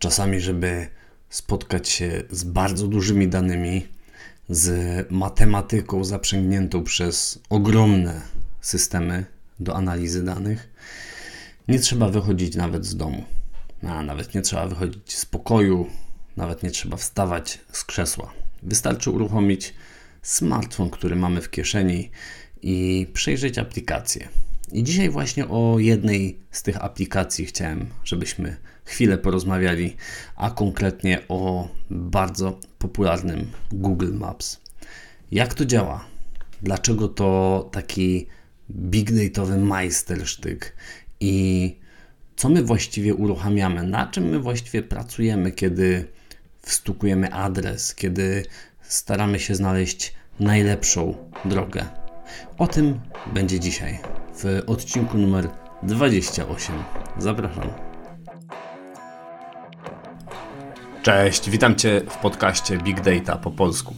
Czasami, żeby spotkać się z bardzo dużymi danymi, z matematyką zaprzęgniętą przez ogromne systemy do analizy danych, nie trzeba wychodzić nawet z domu. A nawet nie trzeba wychodzić z pokoju, nawet nie trzeba wstawać z krzesła. Wystarczy uruchomić smartfon, który mamy w kieszeni i przejrzeć aplikację. I dzisiaj właśnie o jednej z tych aplikacji chciałem, żebyśmy chwilę porozmawiali, a konkretnie o bardzo popularnym Google Maps. Jak to działa? Dlaczego to taki big dataowy majstersztyk i co my właściwie uruchamiamy, na czym my właściwie pracujemy, kiedy wstukujemy adres, kiedy staramy się znaleźć najlepszą drogę. O tym będzie dzisiaj w odcinku numer 28. Zapraszam. Cześć, witam Cię w podcaście Big Data po polsku.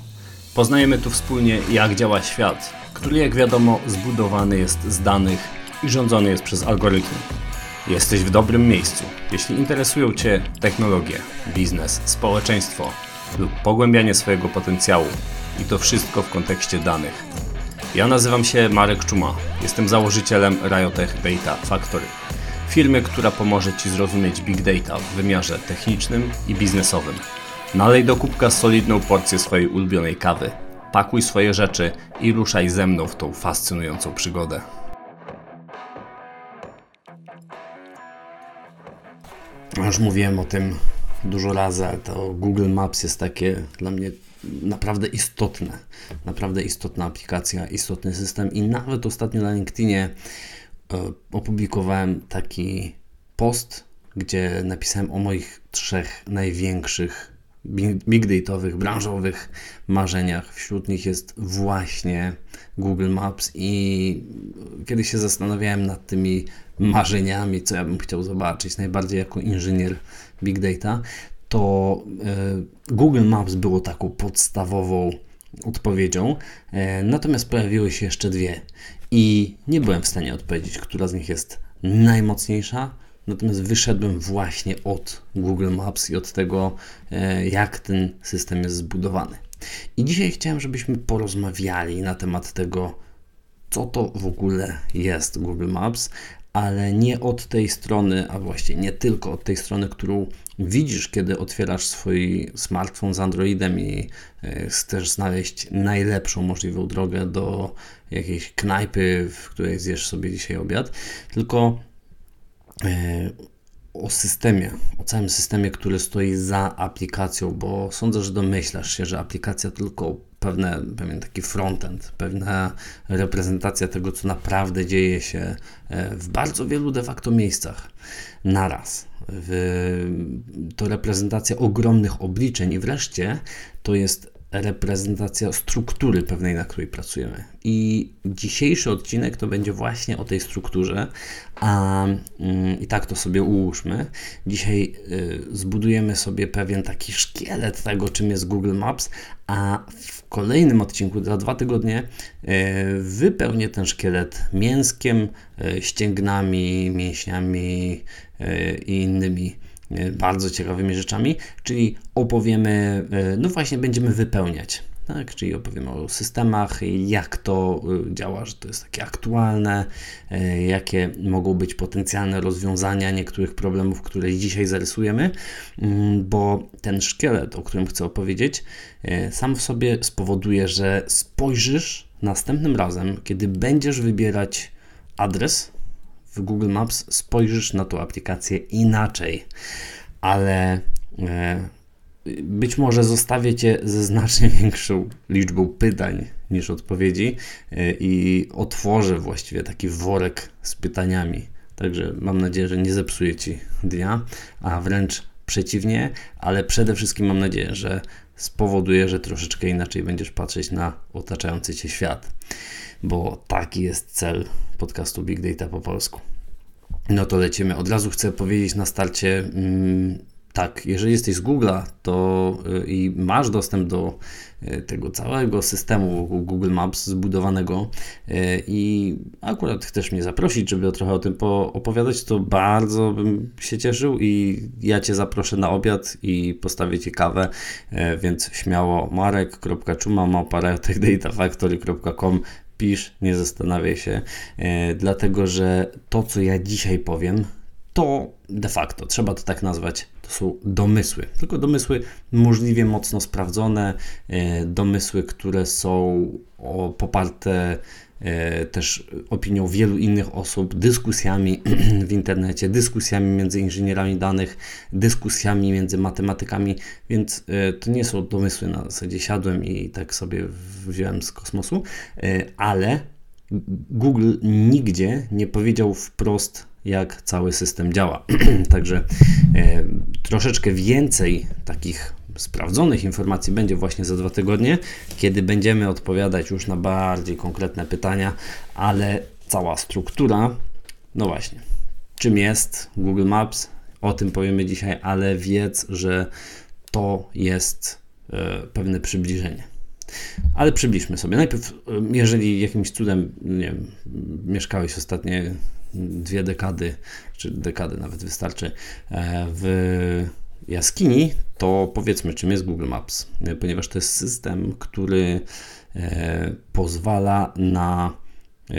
Poznajemy tu wspólnie, jak działa świat, który, jak wiadomo, zbudowany jest z danych i rządzony jest przez algorytmy. Jesteś w dobrym miejscu. Jeśli interesują Cię technologie, biznes, społeczeństwo lub pogłębianie swojego potencjału i to wszystko w kontekście danych. Ja nazywam się Marek Czuma. Jestem założycielem Riotech Data Factory. Firmy, która pomoże Ci zrozumieć Big Data w wymiarze technicznym i biznesowym. Nalej do kubka solidną porcję swojej ulubionej kawy. Pakuj swoje rzeczy i ruszaj ze mną w tą fascynującą przygodę. Już mówiłem o tym dużo razy, ale to Google Maps jest takie dla mnie naprawdę istotne. Naprawdę istotna aplikacja, istotny system i nawet ostatnio na LinkedInie opublikowałem taki post, gdzie napisałem o moich trzech największych big dataowych, branżowych marzeniach. Wśród nich jest właśnie Google Maps i kiedy się zastanawiałem nad tymi marzeniami, co ja bym chciał zobaczyć, najbardziej jako inżynier big data, to e, Google Maps było taką podstawową odpowiedzią, e, natomiast pojawiły się jeszcze dwie i nie byłem w stanie odpowiedzieć, która z nich jest najmocniejsza, Natomiast wyszedłem właśnie od Google Maps i od tego, e, jak ten system jest zbudowany. I dzisiaj chciałem, żebyśmy porozmawiali na temat tego, co to w ogóle jest Google Maps, ale nie od tej strony, a właściwie nie tylko od tej strony, którą widzisz, kiedy otwierasz swój smartfon z Androidem i e, chcesz znaleźć najlepszą możliwą drogę do jakiejś knajpy, w której zjesz sobie dzisiaj obiad, tylko e, o systemie, o całym systemie, który stoi za aplikacją, bo sądzę, że domyślasz się, że aplikacja tylko pewne, pewien taki frontend, pewna reprezentacja tego, co naprawdę dzieje się e, w bardzo wielu de facto miejscach naraz. To reprezentacja ogromnych obliczeń i wreszcie to jest reprezentacja struktury pewnej, na której pracujemy. I dzisiejszy odcinek to będzie właśnie o tej strukturze, a mm, i tak to sobie ułóżmy. Dzisiaj y, zbudujemy sobie pewien taki szkielet tego, czym jest Google Maps, a w kolejnym odcinku za dwa tygodnie y, wypełnię ten szkielet mięskiem, y, ścięgnami, mięśniami y, i innymi bardzo ciekawymi rzeczami, czyli opowiemy, e, no właśnie będziemy wypełniać. Tak, czyli opowiemy o systemach, jak to e, działa, że to jest takie aktualne, jakie mogą być potencjalne rozwiązania niektórych problemów, które dzisiaj zarysujemy, mm, bo ten szkielet, o którym chcę opowiedzieć, sam w sobie spowoduje, że spojrzysz następnym razem, kiedy będziesz wybierać adres, w Google Maps spojrzysz na tą aplikację inaczej, ale e, być może zostawię Cię ze znacznie większą liczbą pytań niż odpowiedzi e, i otworzę właściwie taki worek z pytaniami. Także mam nadzieję, że nie zepsuję Ci dnia, a wręcz przeciwnie, ale przede wszystkim mam nadzieję, że spowoduje, że troszeczkę inaczej będziesz patrzeć na otaczający Cię świat, bo taki jest cel podcastu Big Data po polsku. No to lecimy. Od razu chcę powiedzieć na starcie, mm, tak, jeżeli jesteś z Google'a to y, i masz dostęp do y, tego całego systemu Google Maps zbudowanego y, i akurat chcesz mnie zaprosić, żeby trochę o tym opowiadać, to bardzo bym się cieszył i ja Cię zaproszę na obiad i postawię Ci kawę, więc śmiało marek.czuma.datafactory.com nie zastanawiaj się, dlatego że to, co ja dzisiaj powiem, to de facto, trzeba to tak nazwać, to są domysły. Tylko domysły możliwie mocno sprawdzone, e, domysły, które są poparte e, też opinią wielu innych osób, dyskusjami w internecie, dyskusjami między inżynierami danych, dyskusjami między matematykami, więc e, to nie są domysły na zasadzie siadłem i tak sobie wziąłem z kosmosu, ale Google nigdzie nie powiedział wprost jak cały system działa. Także e, troszeczkę więcej takich sprawdzonych informacji będzie właśnie za dwa tygodnie, kiedy będziemy odpowiadać już na bardziej konkretne pytania, ale cała struktura, no właśnie, czym jest Google Maps, o tym powiemy dzisiaj, ale wiedz, że to jest e, pewne przybliżenie. Ale przybliżmy sobie. Najpierw, e, jeżeli jakimś cudem nie wiem, mieszkałeś ostatnie dwie dekady, czy dekady nawet wystarczy, e, w jaskini, to powiedzmy, czym jest Google Maps, ponieważ to jest system, który e, pozwala na e,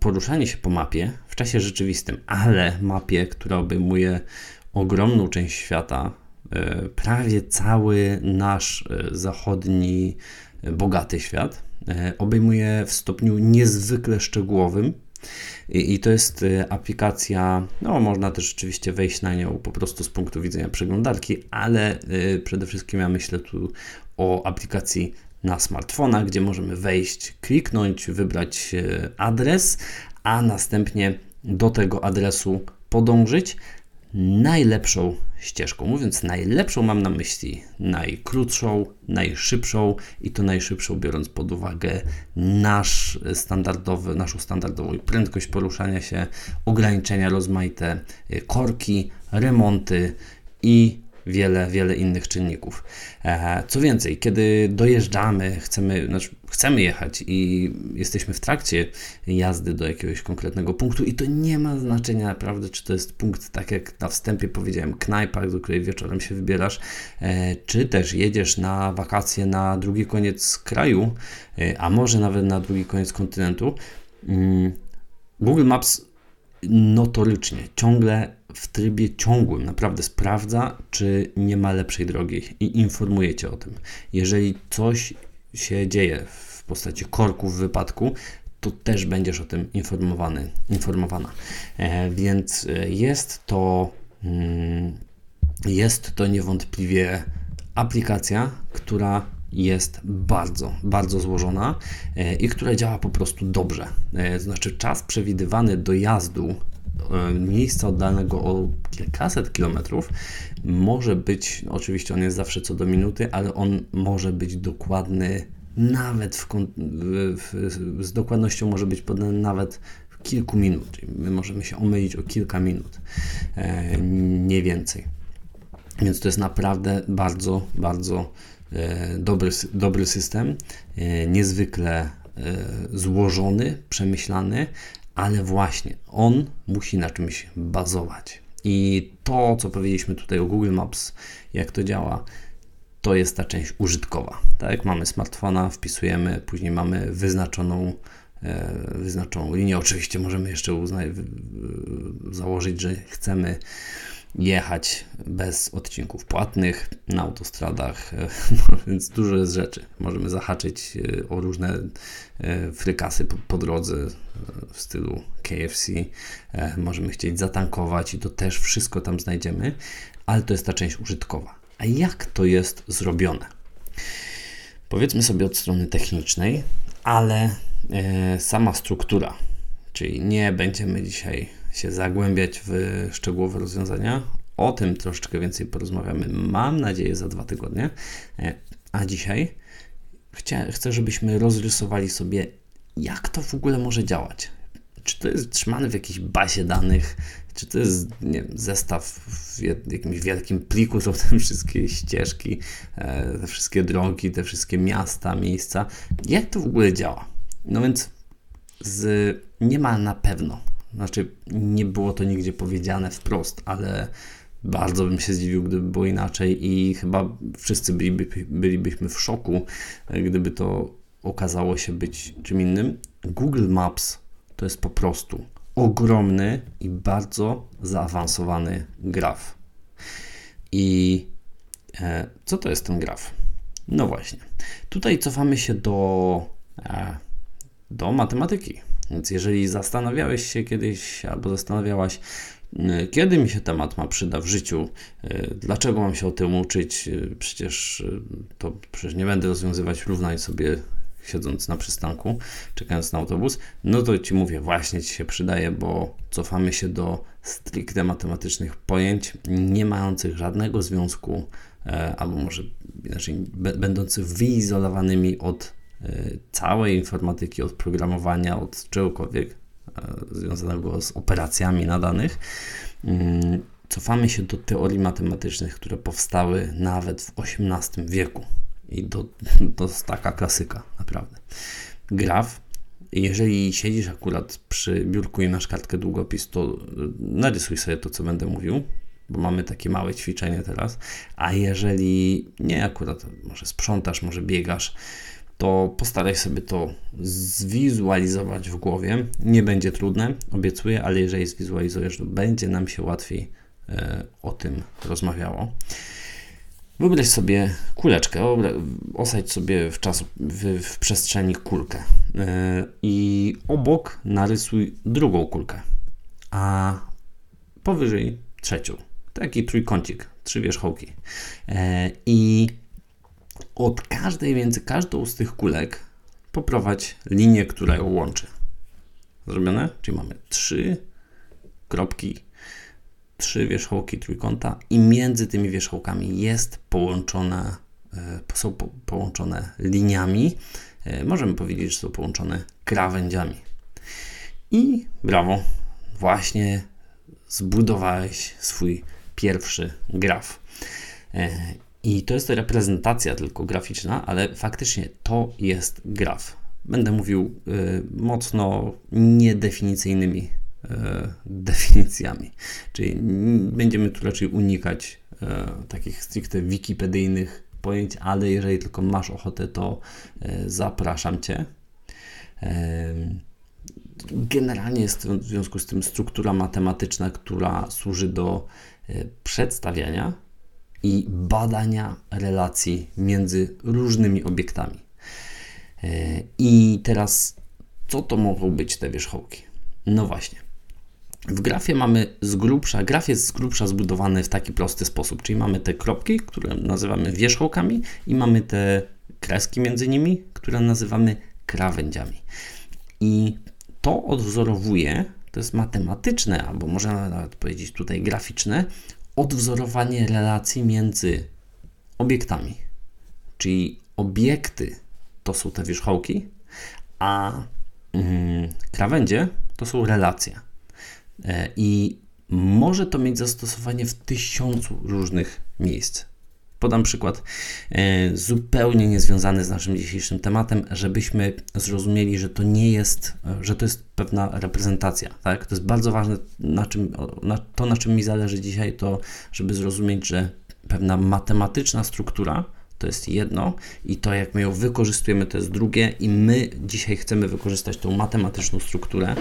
poruszanie się po mapie w czasie rzeczywistym, ale mapie, która obejmuje ogromną część świata, prawie cały nasz zachodni, bogaty świat, obejmuje w stopniu niezwykle szczegółowym i, I, to jest y, aplikacja, no można też oczywiście wejść na nią po prostu z punktu widzenia przeglądarki, ale y, przede wszystkim ja myślę tu o aplikacji na smartfona, gdzie możemy wejść, kliknąć, wybrać y, adres, a następnie do tego adresu podążyć najlepszą ścieżką. Mówiąc najlepszą, mam na myśli najkrótszą, najszybszą i to najszybszą, biorąc pod uwagę nasz standardowy, naszą standardową prędkość poruszania się, ograniczenia rozmaite, korki, remonty i wiele, wiele innych czynników. Co więcej, kiedy dojeżdżamy, chcemy, znaczy chcemy jechać i jesteśmy w trakcie jazdy do jakiegoś konkretnego punktu i to nie ma znaczenia naprawdę, czy to jest punkt, tak jak na wstępie powiedziałem, knajpa, do której wieczorem się wybierasz, e, czy też jedziesz na wakacje na drugi koniec kraju, e, a może nawet na drugi koniec kontynentu. Mm, Google Maps notorycznie, ciągle w trybie ciągłym naprawdę sprawdza, czy nie ma lepszej drogi i informuje Cię o tym. Jeżeli coś się dzieje w postaci korku w wypadku, to też będziesz o tym informowany, informowana. E, więc e, jest to, mm, jest to niewątpliwie aplikacja, która jest bardzo, bardzo złożona e, i która działa po prostu dobrze. E, znaczy, czas przewidywany dojazdu e, miejsca oddalnego o kilkaset kilometrów może być, oczywiście on jest zawsze co do minuty, ale on może być dokładny nawet w, w, z dokładnością może być podany nawet w kilku minut. Czyli my możemy się omylić o kilka minut, nie więcej. Więc to jest naprawdę bardzo, bardzo E, dobry, dobry system, e, niezwykle e, złożony, przemyślany, ale właśnie on musi na czymś bazować. I to, co powiedzieliśmy tutaj o Google Maps, jak to działa, to jest ta część użytkowa. Tak, mamy smartfona, wpisujemy, później mamy wyznaczoną, wyznaczoną linię. Oczywiście możemy jeszcze założyć, że chcemy jechać bez odcinków płatnych na autostradach, no, więc dużo jest rzeczy. Możemy zahaczyć e, o różne e, frykasy po, drodze e, w stylu KFC. Możemy chcieć zatankować i to też wszystko tam znajdziemy, ale to jest ta część użytkowa. A jak to jest zrobione? Powiedzmy sobie od strony technicznej, ale sama struktura, czyli nie będziemy dzisiaj się zagłębiać w szczegółowe rozwiązania. O tym troszeczkę więcej porozmawiamy, mam nadzieję, za dwa tygodnie. E, a dzisiaj chcę, żebyśmy rozrysowali sobie, jak to w ogóle może działać. Czy to jest trzymane w jakiejś bazie danych, czy to jest nie wiem, zestaw w jakimś wielkim pliku, są te wszystkie ścieżki, e, te wszystkie drogi, te wszystkie miasta, miejsca. Jak to w ogóle działa? No więc z, nie ma na pewno, znaczy nie było to nigdzie powiedziane wprost, ale bardzo bym się zdziwił, gdyby było inaczej i chyba wszyscy byliby, bylibyśmy w szoku, gdyby to okazało się być czym innym. Google Maps to jest po prostu ogromny i bardzo zaawansowany graf. I e, co to jest ten graf? No właśnie, tutaj cofamy się do, e, do matematyki. Więc jeżeli zastanawiałeś się kiedyś albo zastanawiałaś, e, kiedy mi się temat ma przyda w życiu, e, dlaczego mam się o tym uczyć, e, przecież to przecież nie będę rozwiązywać równań sobie siedząc na przystanku, czekając na autobus, no to Ci mówię, właśnie Ci się przydaje, bo cofamy się do stricte matematycznych pojęć, nie mających żadnego związku, albo może inaczej, będących wyizolowanymi od całej informatyki, od programowania, od czegokolwiek e, związanego z operacjami na danych. Mm, cofamy się do teorii matematycznych, które powstały nawet w XVIII wieku. I to, to jest taka klasyka, naprawdę. Graf, jeżeli siedzisz akurat przy biurku i masz kartkę długopis, to narysuj sobie to, co będę mówił, bo mamy takie małe ćwiczenie teraz. A jeżeli nie akurat, może sprzątasz, może biegasz, to postaraj sobie to zwizualizować w głowie. Nie będzie trudne, obiecuję, ale jeżeli zwizualizujesz, to będzie nam się łatwiej e, o tym rozmawiało. Wyobraź sobie kuleczkę, osadź sobie w, czas, w, w przestrzeni kulkę yy, i obok narysuj drugą kulkę, a powyżej trzecią. Taki trójkącik, trzy wierzchołki. Yy, I od każdej, między każdą z tych kulek poprowadź linię, która ją łączy. Zrobione? Czyli mamy trzy kropki trzy wierzchołki trójkąta i między tymi wierzchołkami jest połączone, e, są połączone liniami. E, możemy powiedzieć, że są połączone krawędziami. I brawo, właśnie zbudowałeś swój pierwszy graf. I to jest reprezentacja tylko graficzna, ale faktycznie to jest graf. Będę mówił mocno niedefinicyjnymi E, definicjami. Czyli będziemy tu raczej unikać e, takich stricte wikipedyjnych pojęć, ale jeżeli tylko masz ochotę, to e, zapraszam Cię. Generalnie jest w związku z tym struktura matematyczna, która służy do przedstawiania i badania relacji między różnymi obiektami. I teraz, co to mogą być te wierzchołki? No właśnie. W grafie mamy z grubsza, graf jest z grubsza zbudowany w taki prosty sposób, czyli mamy te kropki, które nazywamy wierzchołkami i mamy te kreski między nimi, które nazywamy krawędziami. I to odwzorowuje, to jest matematyczne, albo można nawet powiedzieć tutaj graficzne, odwzorowanie relacji między obiektami. Czyli obiekty to są te wierzchołki, a mm, krawędzie to są relacje. E, I może to mieć zastosowanie w tysiącu różnych miejsc. Podam przykład e, zupełnie niezwiązany z naszym dzisiejszym tematem, żebyśmy zrozumieli, że to nie jest, e, że to jest pewna reprezentacja. Tak? To jest bardzo ważne, na czym, na, to na czym mi zależy dzisiaj, to żeby zrozumieć, że pewna matematyczna struktura to jest jedno i to jak my ją wykorzystujemy to jest drugie i my dzisiaj chcemy wykorzystać tą matematyczną strukturę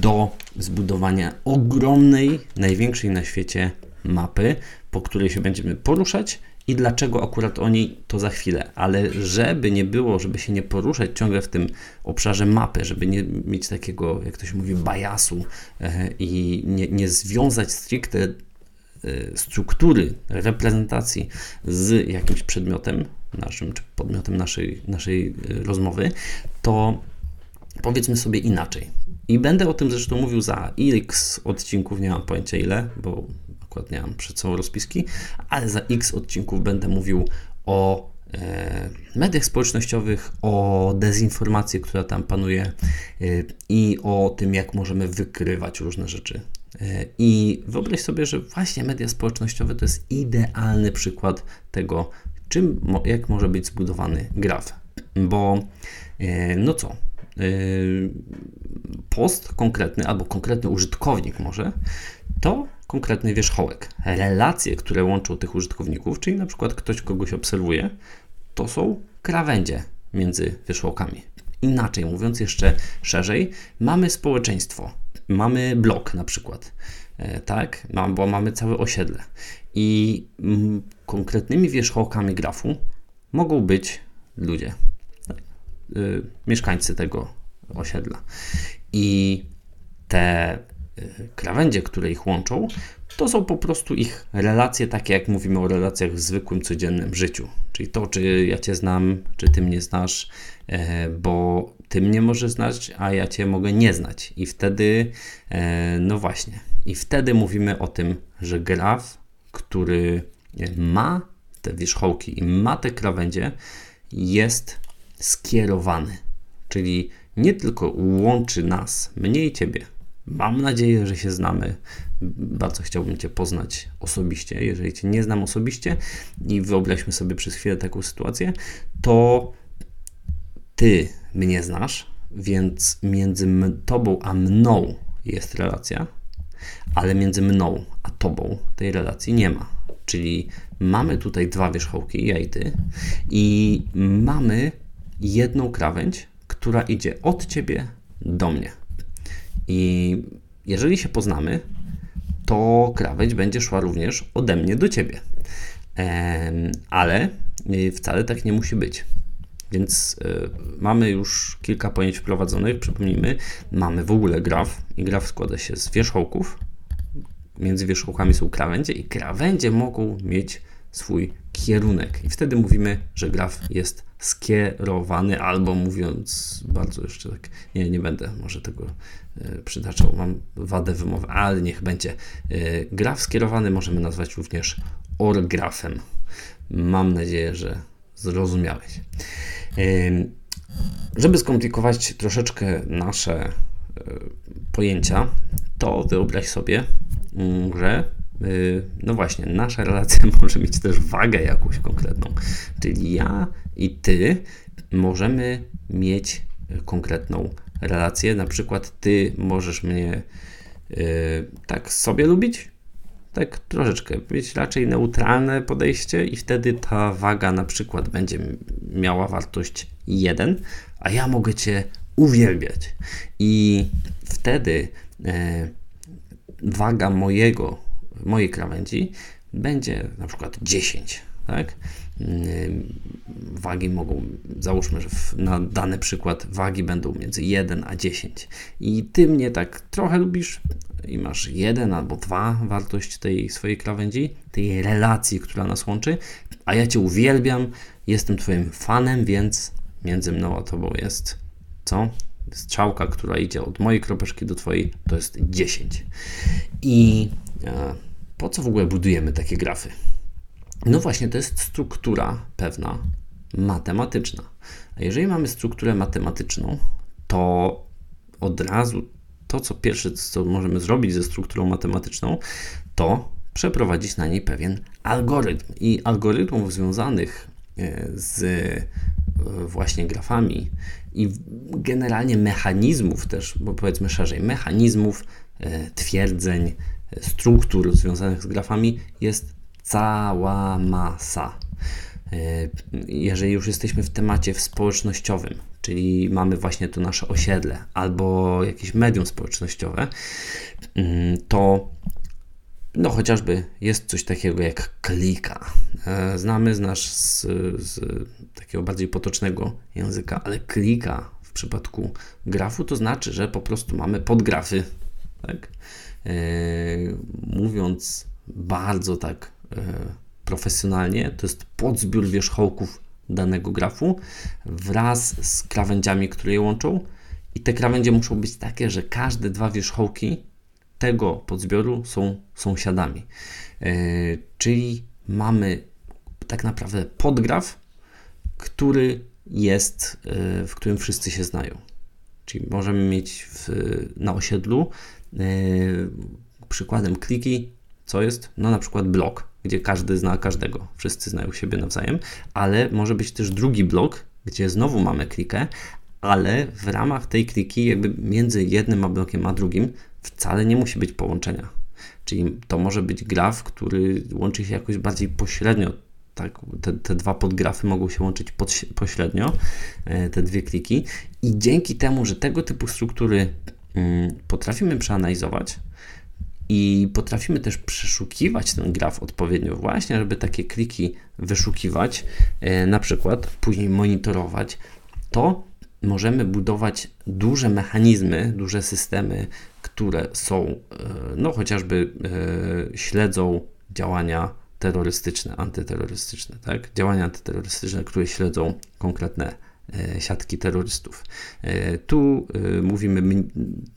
do zbudowania ogromnej, największej na świecie mapy, po której się będziemy poruszać i dlaczego akurat o niej to za chwilę. Ale żeby nie było, żeby się nie poruszać ciągle w tym obszarze mapy, żeby nie mieć takiego, jak to się mówi, bajasu e, i nie, nie związać stricte Y, struktury reprezentacji z jakimś przedmiotem naszym, czy podmiotem naszej, naszej y, rozmowy, to powiedzmy sobie inaczej. I będę o tym zresztą mówił za x odcinków, nie mam pojęcia ile, bo akurat nie mam przed sobą rozpiski, ale za x odcinków będę mówił o e, mediach społecznościowych, o dezinformacji, która tam panuje e, i o tym, jak możemy wykrywać różne rzeczy I wyobraź sobie, że właśnie media społecznościowe to jest idealny przykład tego, czym, jak może być zbudowany graf. Bo no co, post konkretny albo konkretny użytkownik może, to konkretny wierzchołek. Relacje, które łączą tych użytkowników, czyli na przykład ktoś kogoś obserwuje, to są krawędzie między wierzchołkami. Inaczej mówiąc, jeszcze szerzej, mamy społeczeństwo, mamy blok na przykład, e, tak, bo mamy całe osiedle i konkretnymi wierzchołkami grafu mogą być ludzie, y, mieszkańcy tego osiedla. I te y, krawędzie, które ich łączą, to są po prostu ich relacje, takie jak mówimy o relacjach w zwykłym, codziennym życiu. Czyli to, czy ja Cię znam, czy Ty mnie znasz, e, bo Ty mnie możesz znać, a ja Cię mogę nie znać. I wtedy, e, no właśnie, i wtedy mówimy o tym, że graf, który ma te wierzchołki i ma te krawędzie, jest skierowany. Czyli nie tylko łączy nas, mnie i Ciebie. Mam nadzieję, że się znamy. Bardzo chciałbym Cię poznać osobiście. Jeżeli Cię nie znam osobiście i wyobraźmy sobie przez chwilę taką sytuację, to Ty mnie znasz, więc między Tobą a mną jest relacja, ale między mną a Tobą tej relacji nie ma. Czyli mamy tutaj dwa wierzchołki, ja i Ty, i mamy jedną krawędź, która idzie od ciebie do mnie. I jeżeli się poznamy, to krawędź będzie szła również ode mnie do ciebie. Ale y, wcale tak nie musi być. Więc y, mamy już kilka pojęć wprowadzonych. Przypomnijmy, mamy w ogóle graf i graf składa się z wierzchołków. Między wierzchołkami są krawędzie i krawędzie mogą mieć swój kierunek. I wtedy mówimy, że graf jest skierowany, albo mówiąc bardzo jeszcze tak, nie, nie będę może tego e, przytaczał, mam wadę wymowy, ale niech będzie. E, graf skierowany możemy nazwać również orgrafem. Mam nadzieję, że zrozumiałeś. E, żeby skomplikować troszeczkę nasze pojęcia, to wyobraź sobie, mm, że no właśnie, nasza relacja może mieć też wagę jakąś konkretną. Czyli ja i ty możemy mieć konkretną relację. Na przykład ty możesz mnie yy, tak sobie lubić, tak troszeczkę, mieć raczej neutralne podejście i wtedy ta waga na przykład będzie miała wartość 1, a ja mogę cię uwielbiać. I wtedy yy, waga mojego mojej krawędzi będzie na przykład 10, tak? Wagi mogą, załóżmy, że na dany przykład wagi będą między 1 a 10 i ty mnie tak trochę lubisz i masz 1 albo 2 wartość tej swojej krawędzi, tej relacji, która nas łączy, a ja cię uwielbiam, jestem twoim fanem, więc między mną a tobą jest co? Strzałka, która idzie od mojej kropeczki do twojej, to jest 10. I e, po co w ogóle budujemy takie grafy? No właśnie, to jest struktura pewna, matematyczna. A jeżeli mamy strukturę matematyczną, to od razu to, co pierwsze, co możemy zrobić ze strukturą matematyczną, to przeprowadzić na niej pewien algorytm. I algorytmów związanych e, z e, właśnie grafami i generalnie mechanizmów też, bo powiedzmy szerzej, mechanizmów, e, twierdzeń, struktur związanych z grafami jest cała masa. E, jeżeli już jesteśmy w temacie społecznościowym, czyli mamy właśnie to nasze osiedle albo jakieś medium społecznościowe, mm, to no chociażby jest coś takiego jak klika. E, znamy znasz z, z takiego bardziej potocznego języka, ale klika w przypadku grafu to znaczy, że po prostu mamy podgrafy. Tak? E, mówiąc bardzo tak profesjonalnie, to jest podzbiór wierzchołków danego grafu wraz z krawędziami, które je łączą. I te krawędzie muszą być takie, że każde dwa wierzchołki tego podzbioru są sąsiadami. E, czyli mamy tak naprawdę podgraf, który jest, w którym wszyscy się znają. Czyli możemy mieć w, na osiedlu przykładem kliki, co jest? No na przykład blok, gdzie każdy zna każdego, wszyscy znają siebie nawzajem, ale może być też drugi blok, gdzie znowu mamy klikę, ale w ramach tej kliki, jakby między jednym a blokiem a drugim, wcale nie musi być połączenia. Czyli to może być graf, który łączy się jakoś bardziej pośrednio. Tak, te, te dwa podgrafy mogą się łączyć pod, pośrednio, e, te dwie kliki, i dzięki temu, że tego typu struktury mm, potrafimy przeanalizować, i potrafimy też przeszukiwać ten graf odpowiednio, właśnie, żeby takie kliki wyszukiwać, e, na przykład później monitorować, to możemy budować duże mechanizmy, duże systemy, które są, e, no chociażby e, śledzą działania terrorystyczne, antyterrorystyczne, tak? Działania antyterrorystyczne, które śledzą konkretne siatki terrorystów. Tu mówimy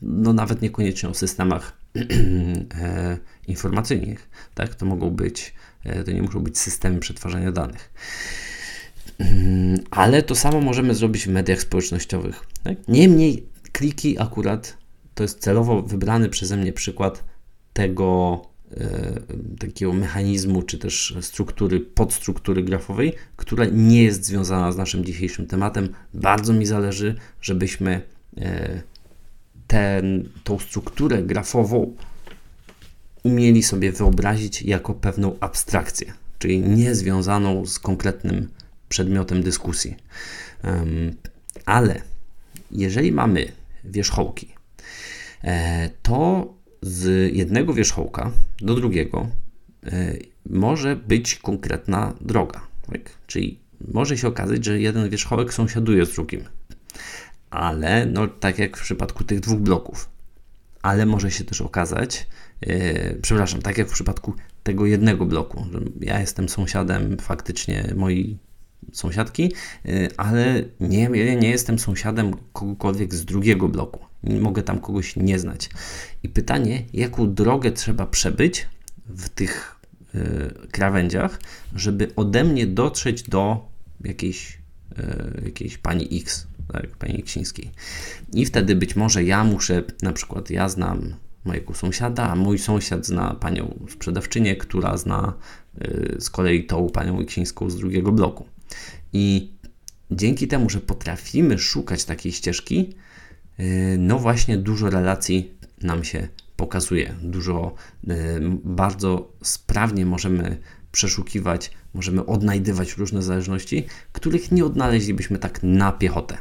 no nawet niekoniecznie o systemach informacyjnych. Tak? To mogą być, e, to nie muszą być systemy przetwarzania danych. Mm, ale to samo możemy zrobić w mediach społecznościowych. Tak? Niemniej kliki akurat to jest celowo wybrany przeze mnie przykład tego e, takiego mechanizmu, czy też struktury, podstruktury grafowej, która nie jest związana z naszym dzisiejszym tematem. Bardzo mi zależy, żebyśmy ten, tą strukturę grafową umieli sobie wyobrazić jako pewną abstrakcję, czyli nie związaną z konkretnym przedmiotem dyskusji. Ale jeżeli mamy wierzchołki, e, to z jednego wierzchołka do drugiego e, może być konkretna droga. Tak? Czyli może się okazać, że jeden wierzchołek sąsiaduje z drugim ale no tak jak w przypadku tych dwóch bloków. Ale może się też okazać, yy, przepraszam, tak jak w przypadku tego jednego bloku, ja jestem sąsiadem faktycznie mojej sąsiadki, yy, ale nie, nie jestem sąsiadem kogokolwiek z drugiego bloku. Mogę tam kogoś nie znać. I pytanie, jaką drogę trzeba przebyć w tych yy, krawędziach, żeby ode mnie dotrzeć do jakiejś, jakiejś pani X, pani Ksińskiej. I wtedy być może ja muszę, na przykład ja znam mojego sąsiada, a mój sąsiad zna panią sprzedawczynię, która zna y, z kolei tą panią Ksińską z drugiego bloku. I dzięki temu, że potrafimy szukać takiej ścieżki, y, no właśnie dużo relacji nam się pokazuje. Dużo, y, bardzo sprawnie możemy przeszukiwać, możemy odnajdywać różne zależności, których nie odnaleźlibyśmy tak na piechotę.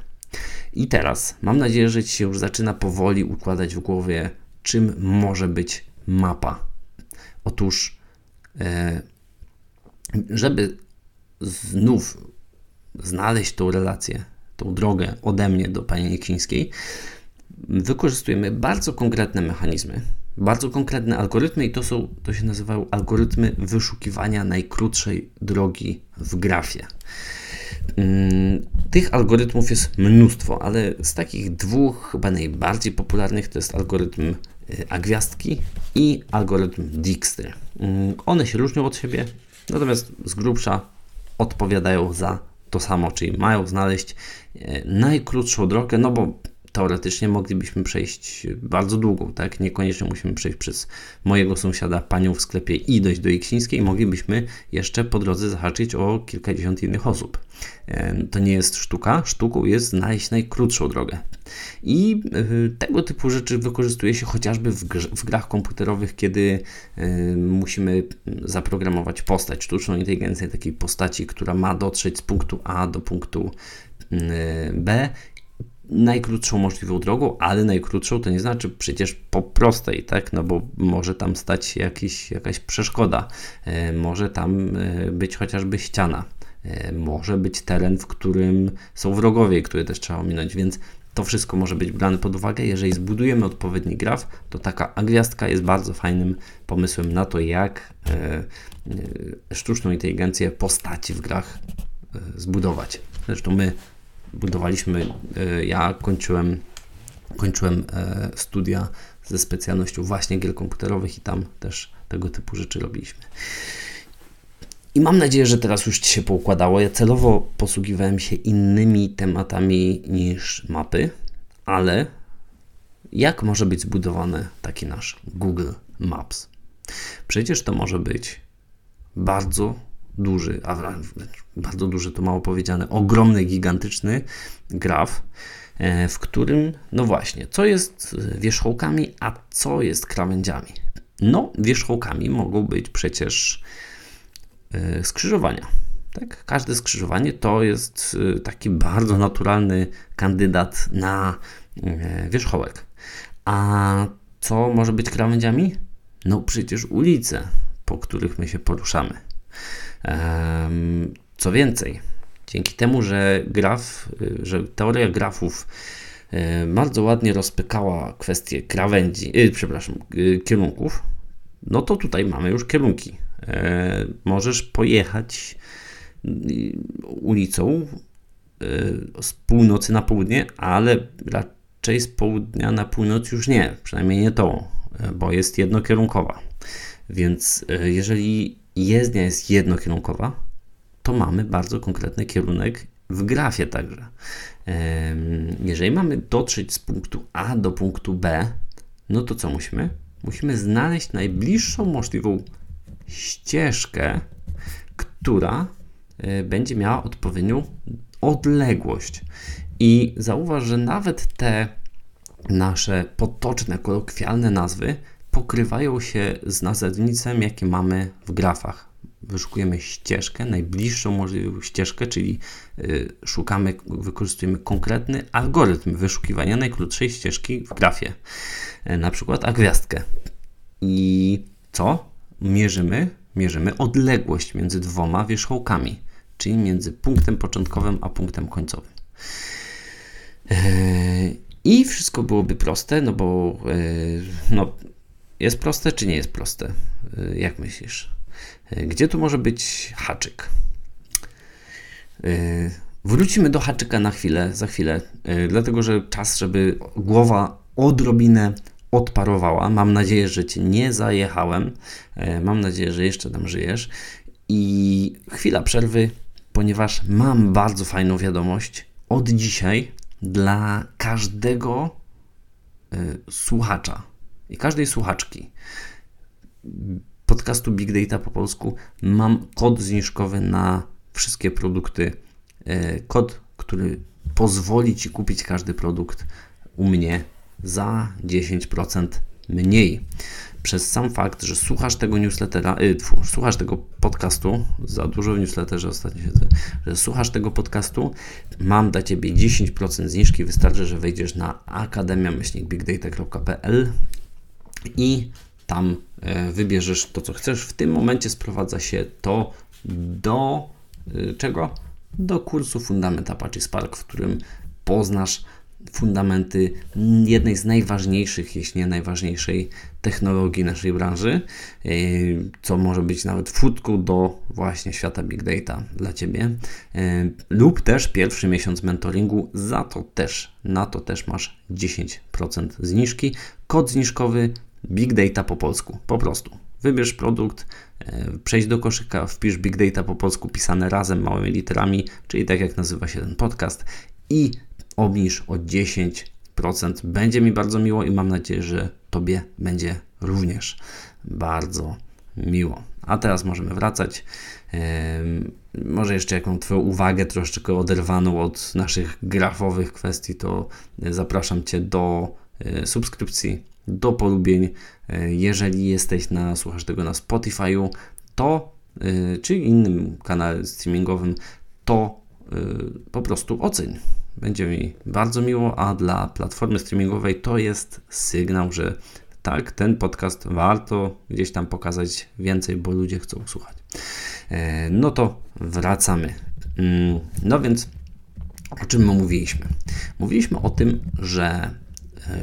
I teraz mam nadzieję, że Ci się już zaczyna powoli układać w głowie, czym może być mapa. Otóż, e, żeby znów znaleźć tą relację, tą drogę ode mnie do pani Nieksińskiej, wykorzystujemy bardzo konkretne mechanizmy, bardzo konkretne algorytmy i to są, to się nazywają algorytmy wyszukiwania najkrótszej drogi w grafie. Mm, tych algorytmów jest mnóstwo, ale z takich dwóch chyba najbardziej popularnych to jest algorytm y, Agwiazdki i algorytm Dijkstry. Mm, one się różnią od siebie, natomiast z grubsza odpowiadają za to samo, czyli mają znaleźć y, najkrótszą drogę, no bo teoretycznie moglibyśmy przejść bardzo długą, tak? Niekoniecznie musimy przejść przez mojego sąsiada, panią w sklepie i dojść do Iksińskiej. Moglibyśmy jeszcze po drodze zahaczyć o kilkadziesiąt innych osób. To nie jest sztuka. Sztuką jest znaleźć najkrótszą drogę. I y, tego typu rzeczy wykorzystuje się chociażby w, gr w grach komputerowych, kiedy musimy zaprogramować postać, sztuczną inteligencję takiej postaci, która ma dotrzeć z punktu A do punktu y, B najkrótszą możliwą drogą, ale najkrótszą to nie znaczy przecież po prostej, tak? No bo może tam stać jakiś, jakaś przeszkoda, e, może tam e, być chociażby ściana, e, może być teren, w którym są wrogowie, które też trzeba ominąć, więc to wszystko może być brane pod uwagę. Jeżeli zbudujemy odpowiedni graf, to taka gwiazdka jest bardzo fajnym pomysłem na to, jak sztuczną inteligencję postaci w grach zbudować. Zresztą my budowaliśmy, e, ja kończyłem, kończyłem e, studia ze specjalnością właśnie gier komputerowych i tam też tego typu rzeczy robiliśmy. I mam nadzieję, że teraz już Ci się poukładało. Ja celowo posługiwałem się innymi tematami niż mapy, ale jak może być zbudowany taki nasz Google Maps. Przecież to może być bardzo duży, a bardzo duży to mało powiedziane, ogromny, gigantyczny graf, e, w którym, no właśnie, co jest wierzchołkami, a co jest krawędziami. No, wierzchołkami mogą być przecież e, skrzyżowania. Tak? Każde skrzyżowanie to jest e, taki bardzo naturalny kandydat na wierzchołek. A co może być krawędziami? No przecież ulice, po których my się poruszamy. Co więcej, dzięki temu, że graf, y, że teoria grafów y, bardzo ładnie rozpykała kwestię krawędzi, yy, przepraszam, kierunków, no to tutaj mamy już kierunki. Yy, możesz pojechać ulicą z północy na południe, ale raczej z południa na północ już nie, przynajmniej nie tą, bo jest jednokierunkowa. Więc jeżeli jezdnia jest jednokierunkowa, to mamy bardzo konkretny kierunek w grafie także. Jeżeli mamy dotrzeć z punktu A do punktu B, no to co musimy? Musimy znaleźć najbliższą możliwą ścieżkę, która e, będzie miała odpowiednią odległość. I zauważ, że nawet te nasze potoczne, kolokwialne nazwy pokrywają się z nazewnictwem, jakie mamy w grafach. Wyszukujemy ścieżkę, najbliższą możliwą ścieżkę, czyli y, szukamy, wykorzystujemy konkretny algorytm wyszukiwania najkrótszej ścieżki w grafie, y, na przykład a gwiazdkę. I co? Mierzymy, mierzymy odległość między dwoma wierzchołkami, czyli między punktem początkowym a punktem końcowym. Y, I wszystko byłoby proste, no bo no, jest proste czy nie jest proste? Y, jak myślisz? Y, gdzie tu może być haczyk? Y, wrócimy do haczyka na chwilę, za chwilę, dlatego że czas, żeby głowa odrobinę odparowała. Mam nadzieję, że Cię nie zajechałem. Mam nadzieję, że jeszcze tam żyjesz. I chwila przerwy, ponieważ mam bardzo fajną wiadomość od dzisiaj dla każdego słuchacza i każdej słuchaczki podcastu Big Data po polsku mam kod zniżkowy na wszystkie produkty. E, kod, który pozwoli Ci kupić każdy produkt u mnie za 10% mniej. Przez sam fakt, że słuchasz tego newslettera, yy, słuchasz tego podcastu, za dużo w newsletterze ostatnio siedzę, że słuchasz tego podcastu, mam dla Ciebie 10% zniżki. Wystarczy, że wejdziesz na akademia-bigdata.pl i tam e, wybierzesz to, co chcesz. W tym momencie sprowadza się to do e, czego? Do kursu Fundament Apache Spark, w którym poznasz fundamenty jednej z najważniejszych, jeśli nie najważniejszej technologii naszej branży, e, co może być nawet wódką do właśnie świata Big Data dla Ciebie, lub też pierwszy miesiąc mentoringu, za to też, na to też masz 10% zniżki. Kod zniżkowy Big Data po polsku, po prostu. Wybierz produkt, e, przejdź do koszyka, wpisz Big Data po polsku pisane razem małymi literami, czyli tak jak nazywa się ten podcast i obniż o 10%. Będzie mi bardzo miło i mam nadzieję, że Tobie będzie również bardzo miło. A teraz możemy wracać. może jeszcze jaką Twoją uwagę troszeczkę oderwaną od naszych grafowych kwestii, to zapraszam Cię do e, subskrypcji do polubień. E, jeżeli jesteś na, słuchasz tego na Spotify'u, to e, czy innym kanale streamingowym, to e, po prostu oceń. Będzie mi bardzo miło, a dla platformy streamingowej to jest sygnał, że tak, ten podcast warto gdzieś tam pokazać więcej, bo ludzie chcą słuchać. No to wracamy. Mm, no więc o czym my mówiliśmy? Mówiliśmy o tym, że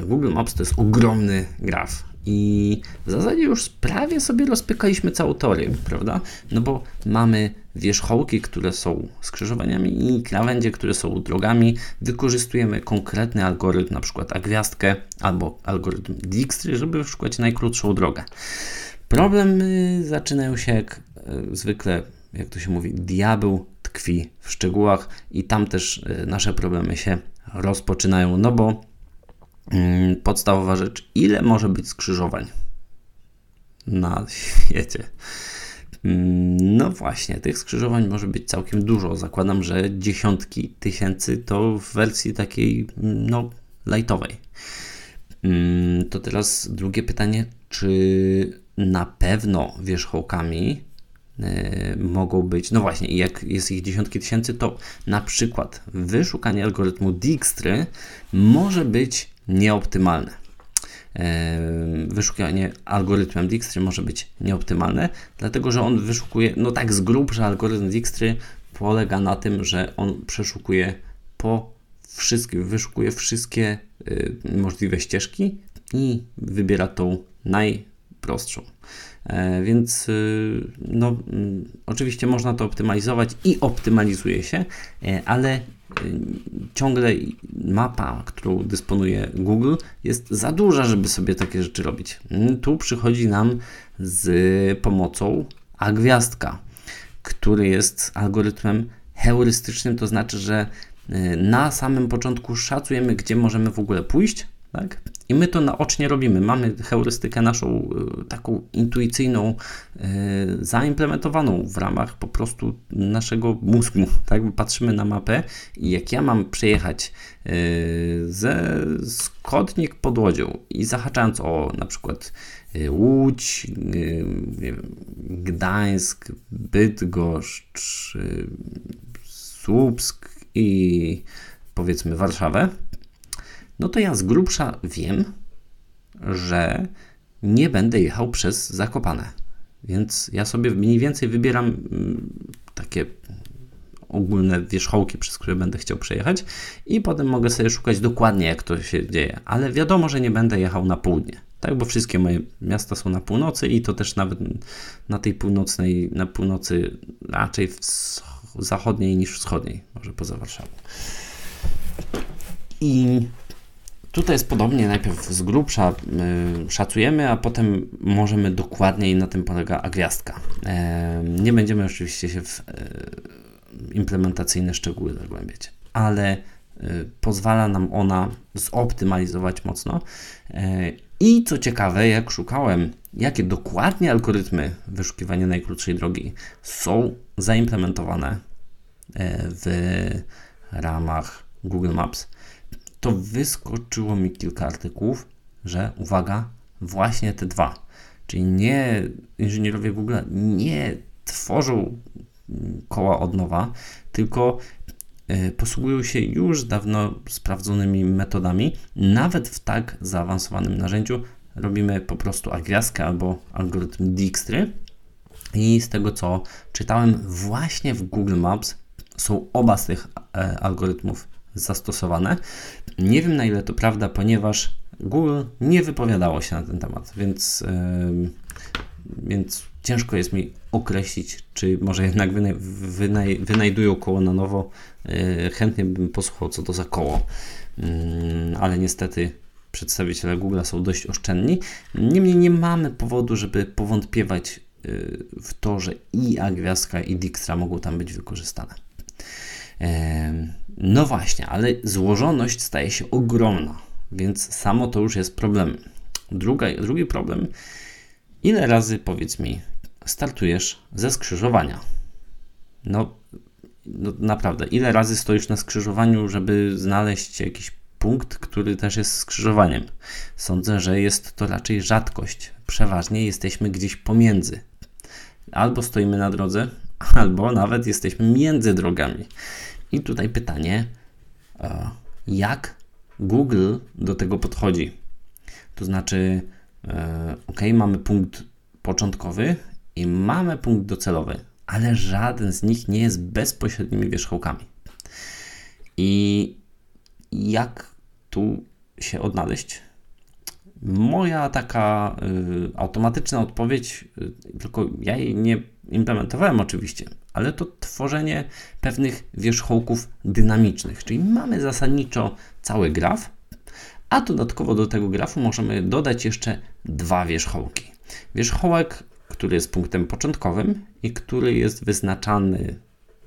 Google Maps to jest ogromny graf. I w zasadzie już prawie sobie rozpykaliśmy całą teorię, prawda? No bo mamy wierzchołki, które są skrzyżowaniami i krawędzie, które są drogami. Wykorzystujemy konkretny algorytm, na przykład agwiazdkę albo algorytm Dijkstry, żeby szukać najkrótszą drogę. Problemy zaczynają się jak e, zwykle, jak to się mówi, diabeł tkwi w szczegółach i tam też e, nasze problemy się rozpoczynają, no bo podstawowa rzecz, ile może być skrzyżowań? na świecie. Mm, no właśnie, tych skrzyżowań może być całkiem dużo. Zakładam, że dziesiątki tysięcy to w wersji takiej, no, lightowej. Mm, to teraz drugie pytanie, czy na pewno wierzchołkami e, mogą być, no właśnie, jak jest ich dziesiątki tysięcy, to na przykład wyszukanie algorytmu Dijkstry może być nieoptymalne. E, wyszukanie algorytmem Dijkstry może być nieoptymalne, dlatego że on wyszukuje, no tak z grubsza algorytm Dijkstry polega na tym, że on przeszukuje po wszystkim, wyszukuje wszystkie y, możliwe ścieżki i wybiera tą najprostszą. E, więc y, no, mm, oczywiście można to optymalizować i optymalizuje się, e, ale y, ciągle mapa, którą dysponuje Google, jest za duża, żeby sobie takie rzeczy robić. Mm, tu przychodzi nam z pomocą agwiazdka, który jest algorytmem heurystycznym, to znaczy, że y, na samym początku szacujemy, gdzie możemy w ogóle pójść, tak? I my to naocznie robimy. Mamy heurystykę naszą y, taką intuicyjną, yy, zaimplementowaną w ramach po prostu naszego mózgu. Tak? Patrzymy na mapę i jak ja mam przejechać yy, ze Skotnik pod Łodzią i zahaczając o na przykład Łódź, Gdańsk, Bydgoszcz, Słupsk i powiedzmy Warszawę, no to ja z grubsza wiem, że nie będę jechał przez Zakopane. Więc ja sobie mniej więcej wybieram mm, takie ogólne wierzchołki, przez które będę chciał przejechać i potem mogę sobie szukać dokładnie, jak to się dzieje. Ale wiadomo, że nie będę jechał na południe, tak? Bo wszystkie moje miasta są na północy i to też nawet na tej północnej, na północy raczej zachodniej niż wschodniej, może poza Warszawą. I Tutaj jest podobnie, najpierw z grubsza y, szacujemy, a potem możemy dokładniej, na tym polega gwiazdka. E, nie będziemy oczywiście się w e, implementacyjne szczegóły zagłębiać, ale e, pozwala nam ona zoptymalizować mocno. I co ciekawe, jak szukałem, jakie dokładnie algorytmy wyszukiwania najkrótszej drogi są zaimplementowane w ramach Google Maps, to wyskoczyło mi kilka artykułów, że uwaga, właśnie te dwa. Czyli nie inżynierowie Google nie tworzą koła od nowa, tylko e, posługują się już dawno sprawdzonymi metodami. Nawet w tak zaawansowanym narzędziu robimy po prostu agwiazkę albo algorytm Dijkstry. I z tego co czytałem, właśnie w Google Maps są oba z tych e, algorytmów zastosowane. Nie wiem na ile to prawda, ponieważ Google nie wypowiadało się na ten temat, więc, więc ciężko jest mi określić, czy może jednak wynaj, wynaj, wynajdują koło na nowo. Yy, chętnie bym posłuchał, co to za koło, yy, ale niestety przedstawiciele Google są dość oszczędni. Niemniej nie mamy powodu, żeby powątpiewać y, w to, że i Agwiazdka i Dijkstra mogą tam być wykorzystane. No właśnie, ale złożoność staje się ogromna, więc samo to już jest problem. Druga, drugi problem, ile razy, powiedz mi, startujesz ze skrzyżowania? No, no naprawdę, ile razy stoisz na skrzyżowaniu, żeby znaleźć jakiś punkt, który też jest skrzyżowaniem? Sądzę, że jest to raczej rzadkość. Przeważnie jesteśmy gdzieś pomiędzy. Albo stoimy na drodze, albo nawet jesteśmy między drogami. I tutaj pytanie, e, jak Google do tego podchodzi? To znaczy, e, ok, mamy punkt początkowy i mamy punkt docelowy, ale żaden z nich nie jest bezpośrednimi wierzchołkami. I jak tu się odnaleźć? Moja taka y, automatyczna odpowiedź, y, tylko ja jej nie implementowałem oczywiście, ale to tworzenie pewnych wierzchołków dynamicznych, czyli mamy zasadniczo cały graf, a dodatkowo do tego grafu możemy dodać jeszcze dwa wierzchołki. Wierzchołek, który jest punktem początkowym i który jest wyznaczany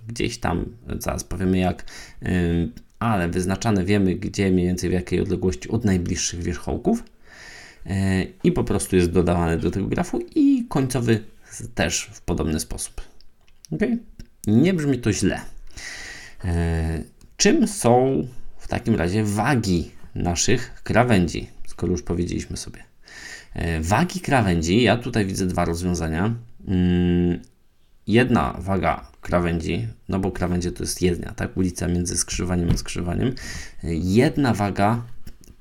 gdzieś tam, zaraz powiemy jak, ale wyznaczany wiemy gdzie mniej więcej w jakiej odległości od najbliższych wierzchołków. i po prostu jest dodawany do tego grafu i końcowy też w podobny sposób. Okay? Nie brzmi to źle. Czym są w takim razie wagi naszych krawędzi, skoro już powiedzieliśmy sobie? Wagi krawędzi, ja tutaj widzę dwa rozwiązania. Mm, jedna waga krawędzi, no bo krawędzie to jest jedna, tak? Ulica między skrzyżowaniem a skrzyżowaniem. Jedna waga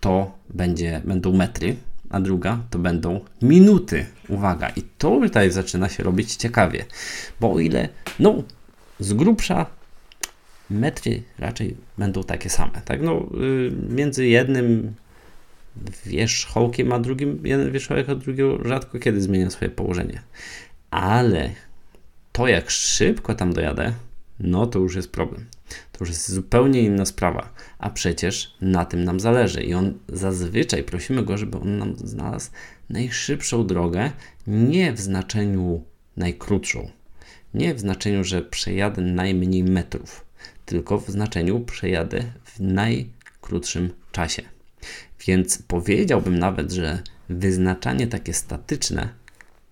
to będzie, będą metry, a druga to będą minuty. Uwaga, i to tutaj zaczyna się robić ciekawie, bo o ile, no, z grubsza metry raczej będą takie same, tak? No, y, między jednym wierzchołkiem a drugim, jeden wierzchołek a drugiego rzadko kiedy zmienia swoje położenie. Ale to, jak szybko tam dojadę, no to już jest problem. To już jest zupełnie inna sprawa. A przecież na tym nam zależy. I on zazwyczaj prosimy go, żeby on nam znalazł najszybszą drogę, nie w znaczeniu najkrótszą, nie w znaczeniu, że przejadę najmniej metrów, tylko w znaczeniu przejadę w najkrótszym czasie. Więc powiedziałbym nawet, że wyznaczanie takie statyczne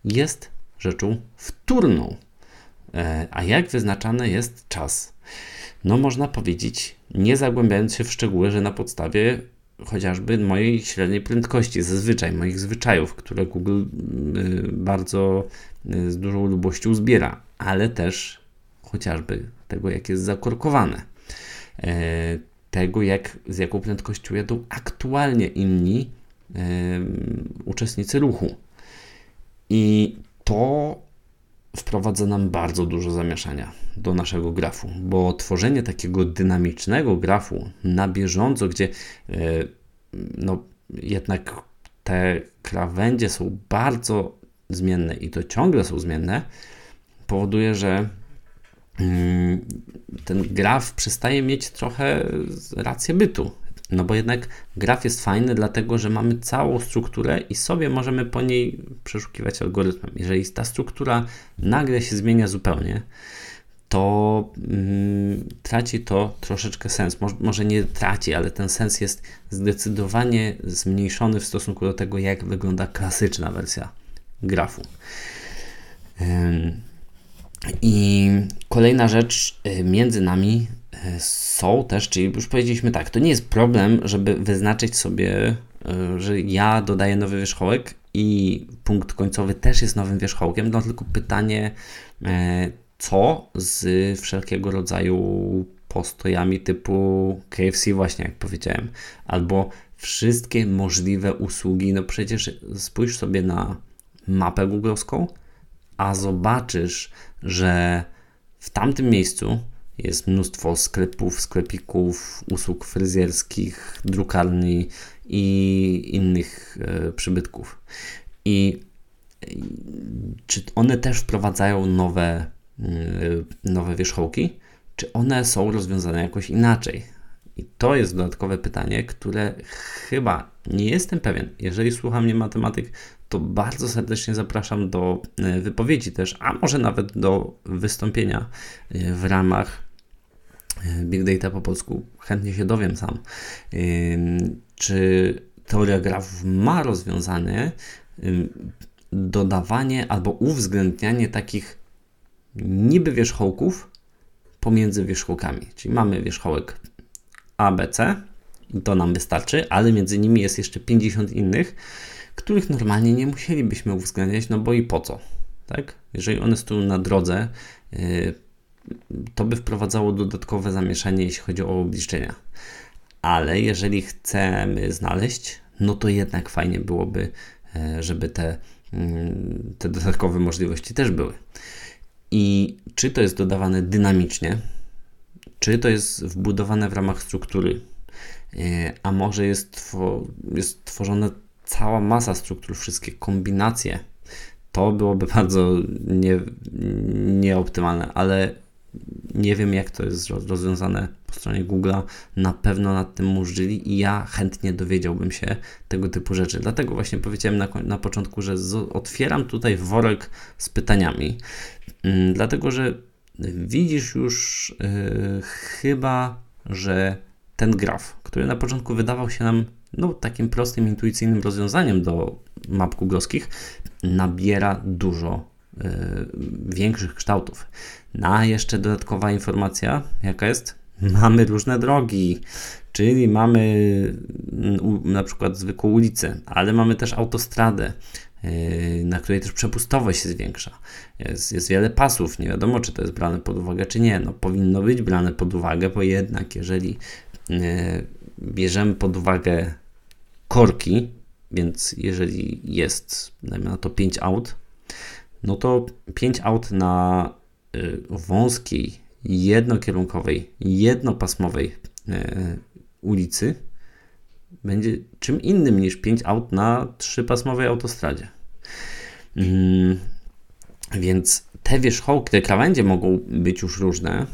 jest rzeczą wtórną E, a jak wyznaczany jest czas? No, można powiedzieć, nie zagłębiając się w szczegóły, że na podstawie chociażby mojej średniej prędkości, zazwyczaj moich zwyczajów, które Google y, bardzo y, z dużą lubością zbiera, ale też chociażby tego, jak jest zakorkowane, e, tego, jak, z jaką prędkością jadą aktualnie inni uczestnicy ruchu. I to wprowadza nam bardzo dużo zamieszania do naszego grafu, bo tworzenie takiego dynamicznego grafu na bieżąco, gdzie e, no, jednak te krawędzie są bardzo zmienne i to ciągle są zmienne, powoduje, że mm, ten graf przestaje mieć trochę rację bytu. No bo jednak graf jest fajny, dlatego że mamy całą strukturę i sobie możemy po niej przeszukiwać algorytmem. Jeżeli ta struktura nagle się zmienia zupełnie, to mm, traci to troszeczkę sens. Może, może, nie traci, ale ten sens jest zdecydowanie zmniejszony w stosunku do tego, jak wygląda klasyczna wersja grafu. I kolejna rzecz y, między nami są też, czyli już powiedzieliśmy tak, to nie jest problem, żeby wyznaczyć sobie, e, że ja dodaję nowy wierzchołek i punkt końcowy też jest nowym wierzchołkiem, no tylko pytanie, e, co z wszelkiego rodzaju postojami typu KFC właśnie, jak powiedziałem, albo wszystkie możliwe usługi, no przecież spójrz sobie na mapę googlowską, a zobaczysz, że w tamtym miejscu jest mnóstwo sklepów, sklepików, usług fryzjerskich, drukarni i innych e, przybytków. I czy one też wprowadzają nowe, e, nowe wierzchołki, czy one są rozwiązane jakoś inaczej? I to jest dodatkowe pytanie, które chyba nie jestem pewien. Jeżeli słucha mnie matematyk, to bardzo serdecznie zapraszam do e, wypowiedzi też, a może nawet do wystąpienia w ramach Big Data po polsku. Chętnie się dowiem sam, czy teoria grafów ma rozwiązanie dodawanie albo uwzględnianie takich niby wierzchołków pomiędzy wierzchołkami. Czyli mamy wierzchołek ABC i to nam wystarczy, ale między nimi jest jeszcze 50 innych, których normalnie nie musielibyśmy uwzględniać, no bo i po co, tak? Jeżeli one stoją na drodze, yy, to by wprowadzało dodatkowe zamieszanie, jeśli chodzi o obliczenia. Ale jeżeli chcemy znaleźć, no to jednak fajnie byłoby, yy, żeby te, yy, te dodatkowe możliwości też były. I czy to jest dodawane dynamicznie, czy to jest wbudowane w ramach struktury, a może jest, jest tworzone cała masa struktur, wszystkie kombinacje, to byłoby bardzo nie, nieoptymalne, ale nie wiem, jak to jest rozwiązane po stronie Google'a. Na pewno nad tym murzyli i ja chętnie dowiedziałbym się tego typu rzeczy. Dlatego właśnie powiedziałem na, na początku, że otwieram tutaj worek z pytaniami, yy, dlatego że widzisz już yy, chyba, że ten graf, który na początku wydawał się nam no, takim prostym, intuicyjnym rozwiązaniem do map googlowskich nabiera dużo y, większych kształtów. No, jeszcze dodatkowa informacja, jaka jest? Mamy różne drogi, czyli mamy na przykład zwykłą ulicę, ale mamy też autostradę, y, na której też przepustowość jest większa. Jest, jest wiele pasów, nie wiadomo czy to jest brane pod uwagę, czy nie. No, powinno być brane pod uwagę, bo jednak jeżeli y, bierzemy pod uwagę korki, więc jeżeli jest, dajmy na to 5 aut, no to 5 aut na wąskiej, jednokierunkowej, jednopasmowej y, ulicy będzie czym innym niż 5 aut na trzypasmowej autostradzie. Mm, więc te wierzchołki, te krawędzie mogą być już różne,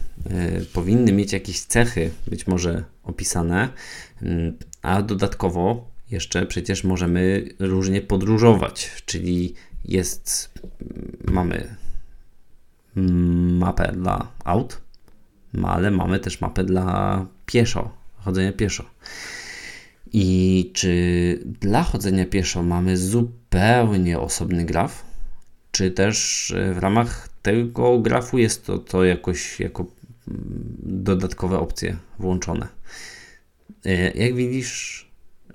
y, powinny mieć jakieś cechy, być może opisane, y, a dodatkowo jeszcze przecież możemy różnie podróżować, czyli jest, mamy mapę dla aut, ale mamy też mapę dla pieszo, chodzenia pieszo. I czy dla chodzenia pieszo mamy zupełnie osobny graf, czy też w ramach tego grafu jest to, to jakoś jako dodatkowe opcje włączone. E, jak widzisz,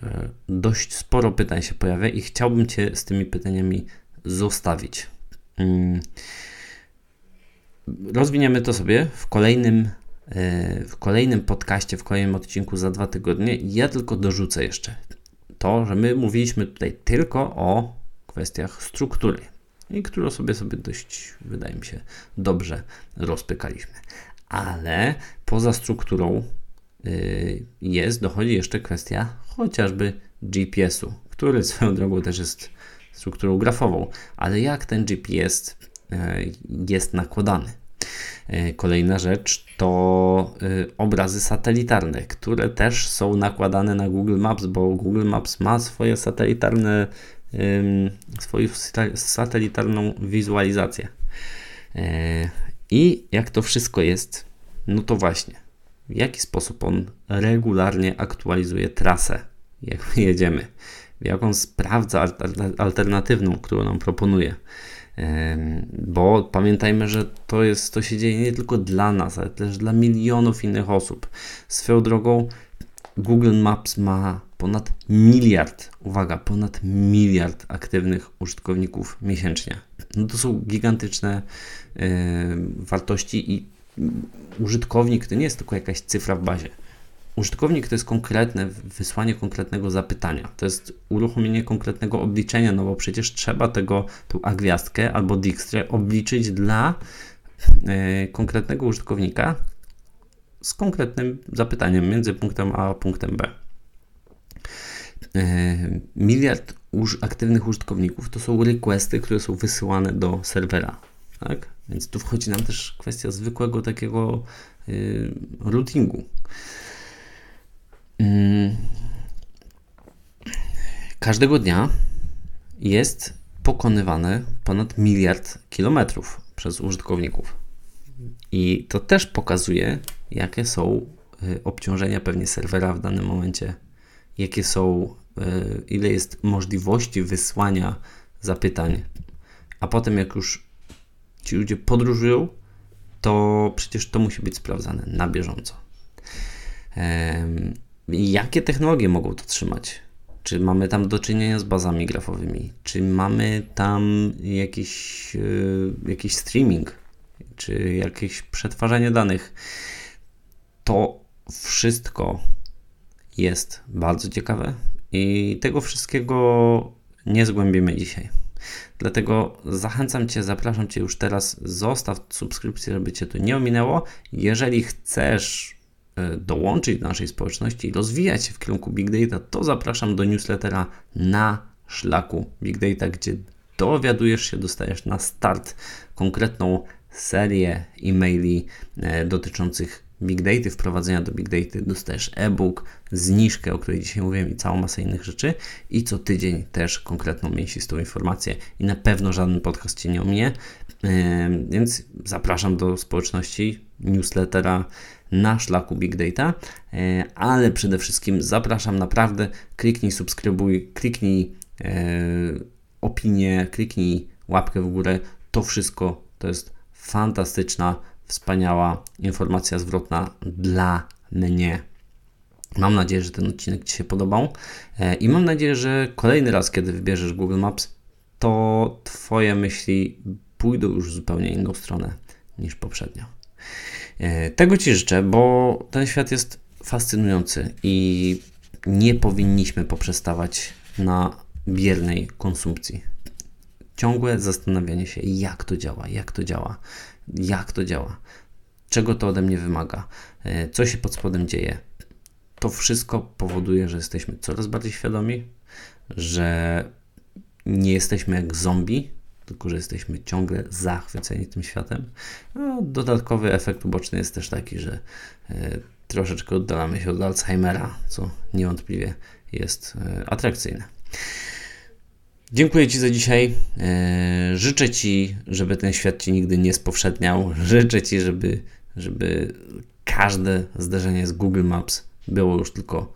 E, dość sporo pytań się pojawia i chciałbym Cię z tymi pytaniami zostawić. Rozwiniemy to sobie w kolejnym, e, w kolejnym podcaście, w kolejnym odcinku za dwa tygodnie. Ja tylko dorzucę jeszcze to, że my mówiliśmy tutaj tylko o kwestiach struktury i którą sobie sobie dość, wydaje mi się, dobrze rozpykaliśmy. Ale poza strukturą Y, jest, dochodzi jeszcze kwestia chociażby GPS-u, który swoją drogą też jest strukturą grafową, ale jak ten GPS jest nakładany. Y, kolejna rzecz to obrazy satelitarne, które też są nakładane na Google Maps, bo Google Maps ma swoje satelitarne, swoją satelitarną wizualizację. I jak to wszystko jest, no to właśnie w jaki sposób on regularnie aktualizuje trasę, jak my jedziemy, jak on sprawdza alternatywną, którą nam proponuje. Bo pamiętajmy, że to, jest, to się dzieje nie tylko dla nas, ale też dla milionów innych osób. Swoją drogą, Google Maps ma ponad miliard, uwaga, ponad miliard aktywnych użytkowników miesięcznie. No to są gigantyczne wartości i użytkownik to nie jest tylko jakaś cyfra w bazie. Użytkownik to jest konkretne wysłanie konkretnego zapytania. To jest uruchomienie konkretnego obliczenia, no bo przecież trzeba tego, tą A gwiazdkę albo Dijkstrę obliczyć dla y, konkretnego użytkownika z konkretnym zapytaniem między punktem A a punktem B. Y, miliard uż, aktywnych użytkowników to są requesty, które są wysyłane do serwera. Tak? Więc tu wchodzi nam też kwestia zwykłego takiego yy, routingu. Yy. Każdego dnia jest pokonywane ponad miliard kilometrów przez użytkowników. I to też pokazuje, jakie są y, obciążenia pewnie serwera w danym momencie, jakie są, y, ile jest możliwości wysłania zapytań, a potem jak już ci ludzie podróżują, to przecież to musi być sprawdzane na bieżąco. Jakie technologie mogą to trzymać? Czy mamy tam do czynienia z bazami grafowymi? Czy mamy tam jakiś, e, jakiś streaming? Czy jakieś przetwarzanie danych? To wszystko jest bardzo ciekawe i tego wszystkiego nie zgłębimy dzisiaj. Dlatego zachęcam Cię, zapraszam Cię już teraz, zostaw subskrypcję, żeby Cię to nie ominęło. Jeżeli chcesz dołączyć do naszej społeczności i rozwijać się w kierunku Big Data, to zapraszam do newslettera na szlaku Big Data, gdzie dowiadujesz się, dostajesz na start konkretną serię e-maili e, dotyczących Big Data, wprowadzenia do Big Data, dostajesz e-book, zniżkę, o której dzisiaj mówiłem i całą masę innych rzeczy. I co tydzień też konkretną, mięsistą informację. I na pewno żaden podcast Cię nie ominie, więc zapraszam do społeczności, newslettera na szlaku Big Data, e, ale przede wszystkim zapraszam naprawdę, kliknij subskrybuj, kliknij e, opinię, kliknij łapkę w górę. To wszystko to jest fantastyczna, wspaniała informacja zwrotna dla mnie. Mam nadzieję, że ten odcinek Ci się podobał e, i mam nadzieję, że kolejny raz, kiedy wybierzesz Google Maps, to Twoje myśli pójdą już w zupełnie inną stronę niż poprzednio. E, tego Ci życzę, bo ten świat jest fascynujący i nie powinniśmy poprzestawać na biernej konsumpcji. Ciągłe zastanawianie się, jak to działa, jak to działa, jak to działa, czego to ode mnie wymaga, e, co się pod spodem dzieje. To wszystko powoduje, że jesteśmy coraz bardziej świadomi, że nie jesteśmy jak zombie, tylko że jesteśmy ciągle zachwyceni tym światem. Dodatkowy efekt uboczny jest też taki, że e, troszeczkę oddalamy się od Alzheimera, co niewątpliwie jest e, atrakcyjne. Dziękuję Ci za dzisiaj. E, życzę Ci, żeby ten świat Ci nigdy nie spowszedniał. Życzę Ci, żeby, żeby każde zdarzenie z Google Maps było już tylko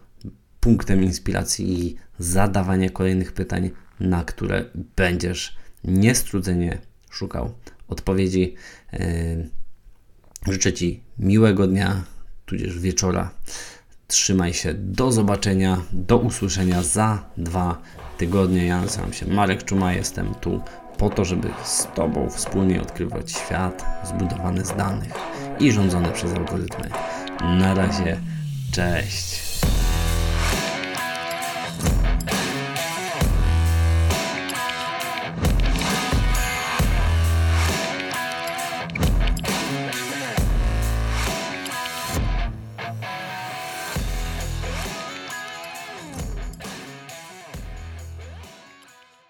punktem inspiracji i zadawania kolejnych pytań, na które będziesz niestrudzenie szukał odpowiedzi. E, życzę Ci miłego dnia, tudzież wieczora. Trzymaj się. Do zobaczenia, do usłyszenia za dwa tygodnie. Ja nazywam się Marek Czuma, jestem tu po to, żeby z Tobą wspólnie odkrywać świat zbudowany z danych i rządzony przez algorytmy. Na razie, cześć.